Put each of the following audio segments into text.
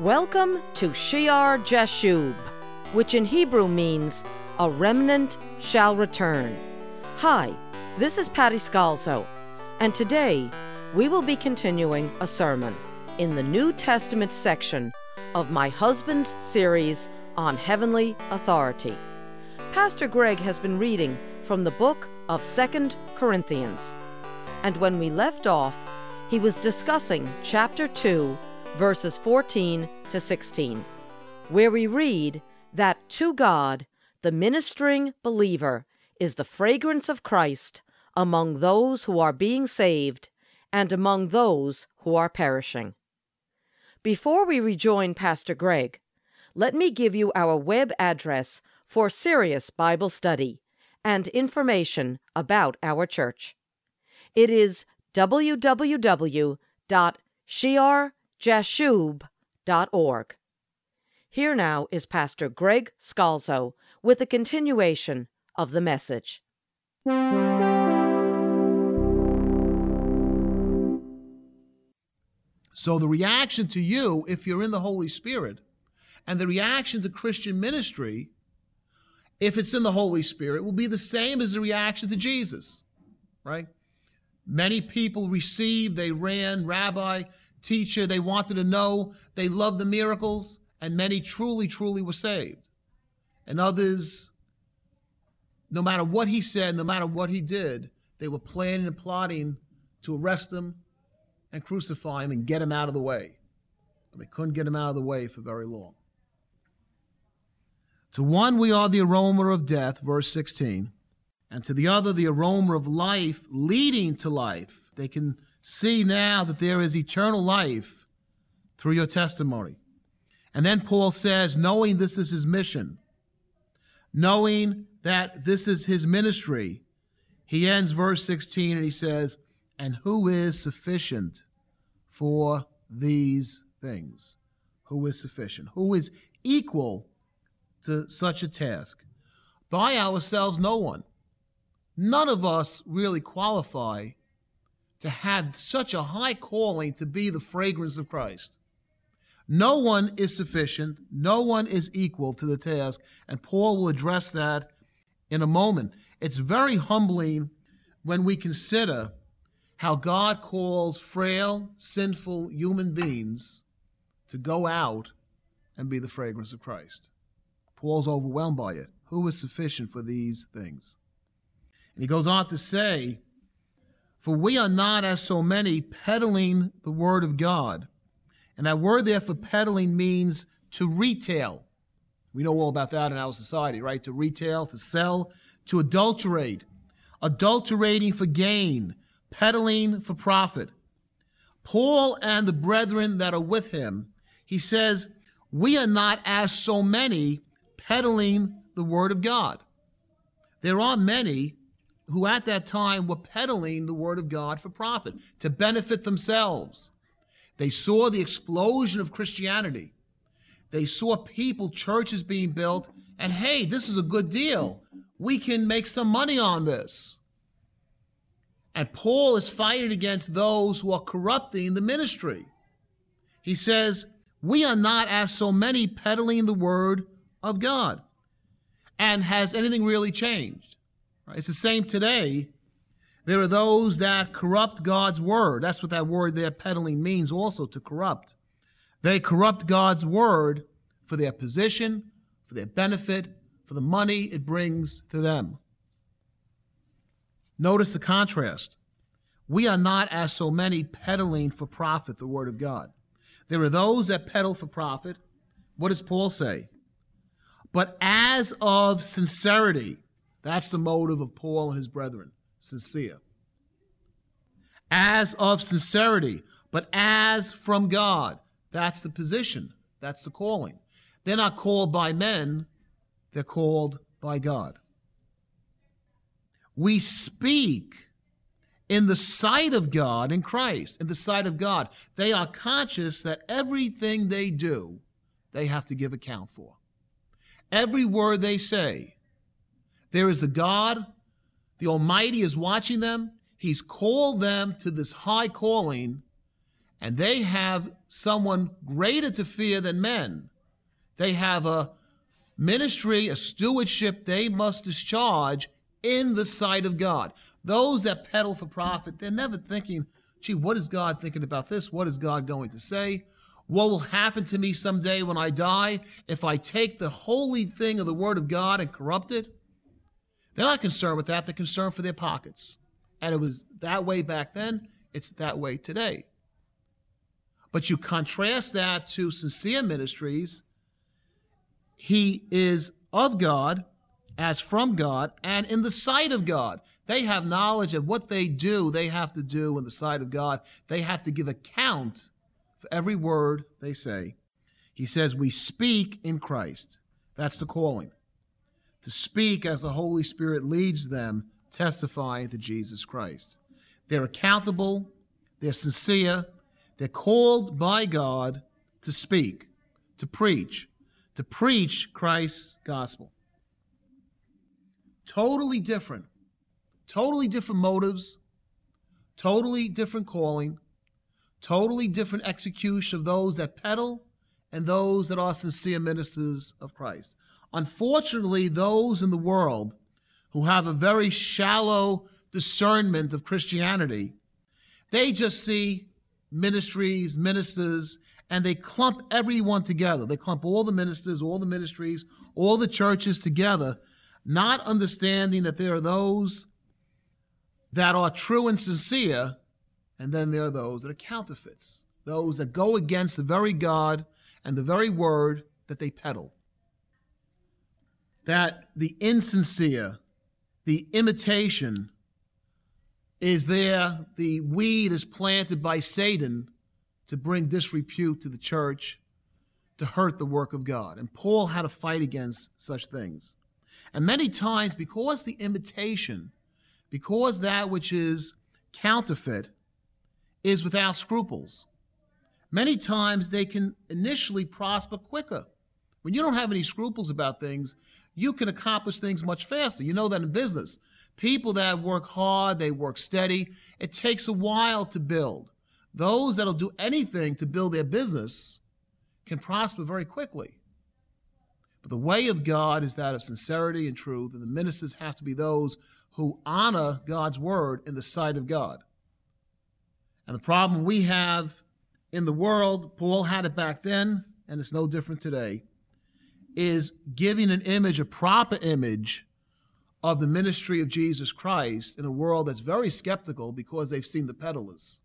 Welcome to Shear Jashub, which in Hebrew means a remnant shall return. Hi, this is Patty Scalzo, and today we will be continuing a sermon in the New Testament section of my husband's series on heavenly authority. Pastor Greg has been reading from the book of Second Corinthians, and when we left off, he was discussing chapter 2 verses 14 to 16, where we read that to God, the ministering believer is the fragrance of Christ among those who are being saved and among those who are perishing. Before we rejoin Pastor Greg, let me give you our web address for serious Bible study and information about our church. It is www.shear.com jashub.org. Here now is Pastor Greg Scalzo with a continuation of the message. So, the reaction to you, if you're in the Holy Spirit, and the reaction to Christian ministry, if it's in the Holy Spirit, will be the same as the reaction to Jesus, right? Many people received, they ran, Rabbi, teacher. They wanted to know. They loved the miracles, and many truly, truly were saved. And others, no matter what he said, no matter what he did, they were planning and plotting to arrest him and crucify him and get him out of the way. But they couldn't get him out of the way for very long. To one, we are the aroma of death, verse 16, and to the other, the aroma of life leading to life. They can see now that there is eternal life through your testimony. And then Paul says, knowing this is his mission, knowing that this is his ministry, he ends verse 16 and he says, And who is sufficient for these things? Who is sufficient? Who is equal to such a task? By ourselves, no one. None of us really qualify to have such a high calling to be the fragrance of Christ. No one is sufficient, no one is equal to the task, and Paul will address that in a moment. It's very humbling when we consider how God calls frail, sinful human beings to go out and be the fragrance of Christ. Paul's overwhelmed by it. Who is sufficient for these things? And he goes on to say, for we are not, as so many, peddling the word of God. And that word there for peddling means to retail. We know all about that in our society, right? To retail, to sell, to adulterate, adulterating for gain, peddling for profit. Paul and the brethren that are with him, he says, we are not as so many peddling the word of God. There are many who at that time were peddling the word of God for profit, to benefit themselves. They saw the explosion of Christianity. They saw people, churches being built, and hey, this is a good deal. We can make some money on this. And Paul is fighting against those who are corrupting the ministry. He says, We are not as so many peddling the word of God. And has anything really changed? It's the same today. There are those that corrupt God's word. That's what that word there, peddling, means also to corrupt. They corrupt God's word for their position, for their benefit, for the money it brings to them. Notice the contrast. We are not as so many peddling for profit the word of God. There are those that peddle for profit. What does Paul say? But as of sincerity, that's the motive of Paul and his brethren, sincere. As of sincerity, but as from God. That's the position. That's the calling. They're not called by men, they're called by God. We speak in the sight of God in Christ, in the sight of God. They are conscious that everything they do, they have to give account for. Every word they say, there is a God, the Almighty is watching them. He's called them to this high calling, And they have someone greater to fear than men. They have a ministry, a stewardship they must discharge in the sight of God. Those that peddle for profit, they're never thinking, gee, what is God thinking about this? What is God going to say? What will happen to me someday when I die if I take the holy thing of the Word of God and corrupt it? They're not concerned with that. They're concerned for their pockets. And it was that way back then. It's that way today. But you contrast that to sincere ministries. He is of God, as from God, and in the sight of God. They have knowledge of what they do, they have to do in the sight of God. They have to give account for every word they say. He says, We speak in Christ. That's the calling. To speak as the Holy Spirit leads them, testifying to Jesus Christ. They're accountable, they're sincere, they're called by God to speak, to preach, to preach Christ's gospel. Totally different Totally different motives, totally different calling, totally different execution of those that peddle and those that are sincere ministers of Christ. Unfortunately, those in the world who have a very shallow discernment of Christianity, they just see ministries, ministers, and they clump everyone together. They clump all the ministers, all the ministries, all the churches together, not understanding that there are those that are true and sincere, and then there are those that are counterfeits, those that go against the very God and the very word that they peddle. That the insincere, the imitation is there, the weed is planted by Satan to bring disrepute to the church, to hurt the work of God. And Paul had to fight against such things. And many times, because the imitation because that which is counterfeit is without scruples. Many times they can initially prosper quicker. When you don't have any scruples about things, you can accomplish things much faster. You know that in business. People that work hard, they work steady, it takes a while to build. Those that'll do anything to build their business can prosper very quickly. But the way of God is that of sincerity and truth, and the ministers have to be those who honor God's word in the sight of God. And the problem we have in the world, Paul had it back then, and it's no different today, is giving an image, a proper image of the ministry of Jesus Christ in a world that's very skeptical because they've seen the peddlers.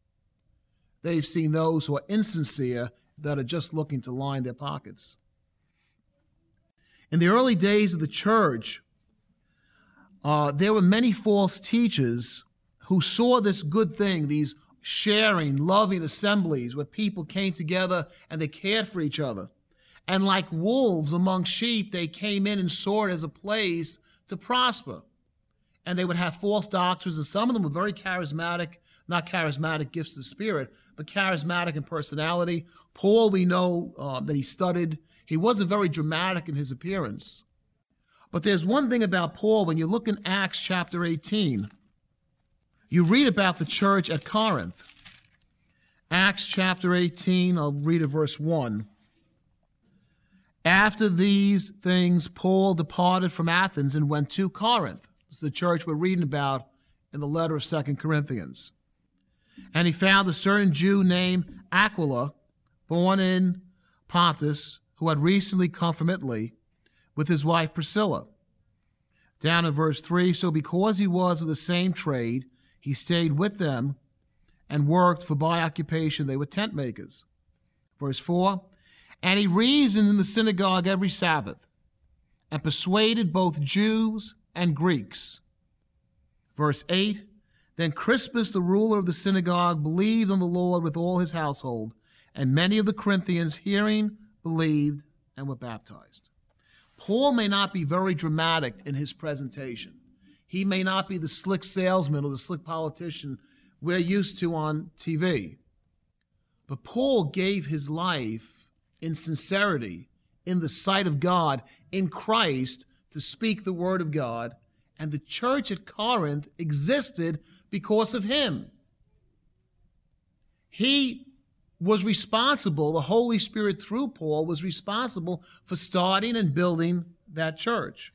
They've seen those who are insincere that are just looking to line their pockets. In the early days of the church, uh, there were many false teachers who saw this good thing, these sharing, loving assemblies where people came together and they cared for each other. And like wolves among sheep, they came in and sought as a place to prosper. And they would have false doctrines, and some of them were very charismatic, not charismatic gifts of spirit, but charismatic in personality. Paul, we know uh, that he studied. He wasn't very dramatic in his appearance. But there's one thing about Paul when you look in Acts chapter 18, you read about the church at Corinth. Acts chapter 18, I'll read a verse 1. After these things, Paul departed from Athens and went to Corinth. Is the church we're reading about in the letter of Second Corinthians. And he found a certain Jew named Aquila, born in Pontus, who had recently come from Italy with his wife Priscilla. Down in verse 3 So because he was of the same trade, he stayed with them and worked, for by occupation they were tent makers. Verse 4 And he reasoned in the synagogue every Sabbath and persuaded both Jews and Greeks. Verse 8 Then Crispus, the ruler of the synagogue, believed on the Lord with all his household, and many of the Corinthians, hearing, believed and were baptized. Paul may not be very dramatic in his presentation. He may not be the slick salesman or the slick politician we're used to on TV. But Paul gave his life in sincerity, in the sight of God, in Christ, to speak the word of God. And the church at Corinth existed because of him. He was responsible, the Holy Spirit through Paul was responsible for starting and building that church.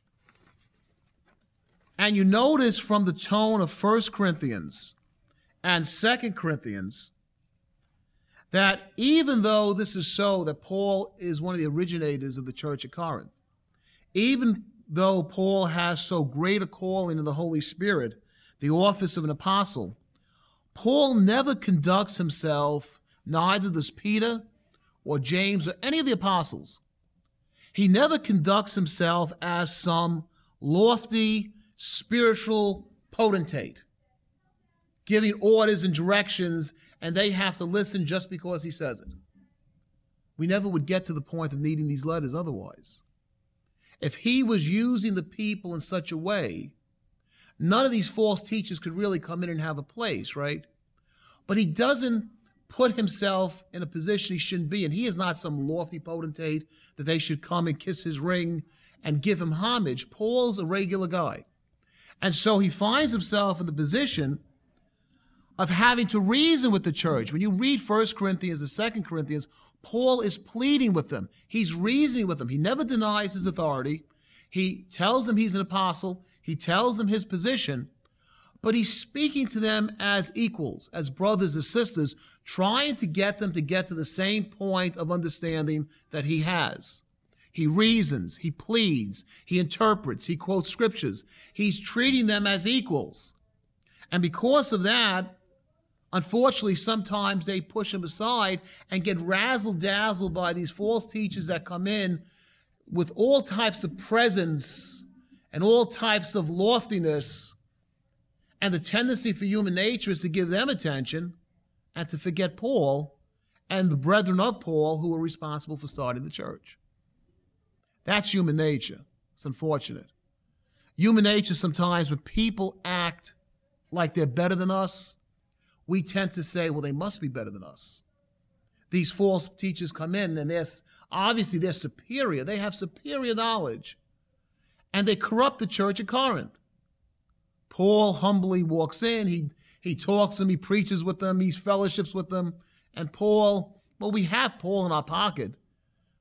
And you notice from the tone of 1 Corinthians and 2 Corinthians that even though this is so that Paul is one of the originators of the church at Corinth, even though Paul has so great a calling in the Holy Spirit, the office of an apostle, Paul never conducts himself, neither does Peter or James or any of the apostles. He never conducts himself as some lofty spiritual potentate, giving orders and directions, and they have to listen just because he says it. We never would get to the point of needing these letters otherwise. If he was using the people in such a way, none of these false teachers could really come in and have a place, right? But he doesn't put himself in a position he shouldn't be in. He is not some lofty potentate that they should come and kiss his ring and give him homage. Paul's a regular guy. And so he finds himself in the position of having to reason with the church. When you read 1 Corinthians and 2 Corinthians, Paul is pleading with them. He's reasoning with them. He never denies his authority. He tells them he's an apostle. He tells them his position, but he's speaking to them as equals, as brothers and sisters, trying to get them to get to the same point of understanding that he has. He reasons, he pleads, he interprets, he quotes scriptures. He's treating them as equals. And because of that, unfortunately, sometimes they push them aside and get razzle dazzled by these false teachers that come in with all types of presence and all types of loftiness. And the tendency for human nature is to give them attention and to forget Paul and the brethren of Paul who were responsible for starting the church. That's human nature. It's unfortunate. Human nature sometimes when people act like they're better than us, we tend to say, well, they must be better than us. These false teachers come in and they're obviously they're superior. They have superior knowledge. And they corrupt the church at Corinth. Paul humbly walks in, he he talks to them, he preaches with them, he fellowships with them. And Paul, well, we have Paul in our pocket.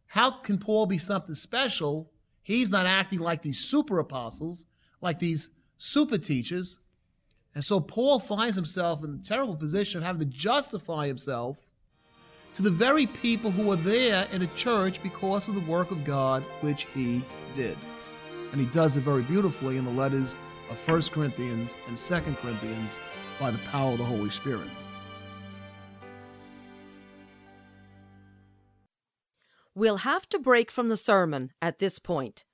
How can Paul be something special? He's not acting like these super apostles, like these super teachers. And so Paul finds himself in the terrible position of having to justify himself to the very people who were there in the church because of the work of God which he did. And he does it very beautifully in the letters of 1 Corinthians and 2 Corinthians by the power of the Holy Spirit. We'll have to break from the sermon at this point.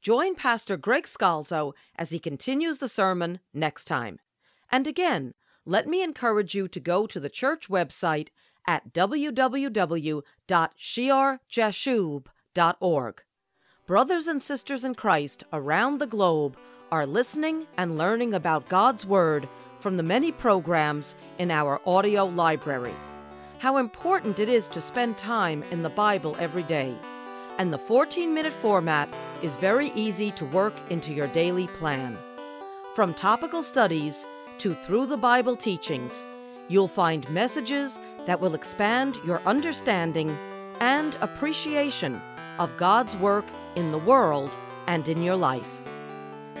Join Pastor Greg Scalzo as he continues the sermon next time. And again, let me encourage you to go to the church website at www.shearjashub.org. Brothers and sisters in Christ around the globe are listening and learning about God's Word from the many programs in our audio library how important it is to spend time in the Bible every day. And the 14 minute format is very easy to work into your daily plan. From topical studies to through the Bible teachings, you'll find messages that will expand your understanding and appreciation of God's work in the world and in your life.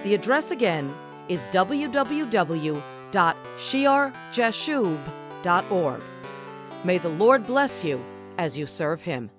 The address again is www.shearjashub.org. May the Lord bless you as you serve Him.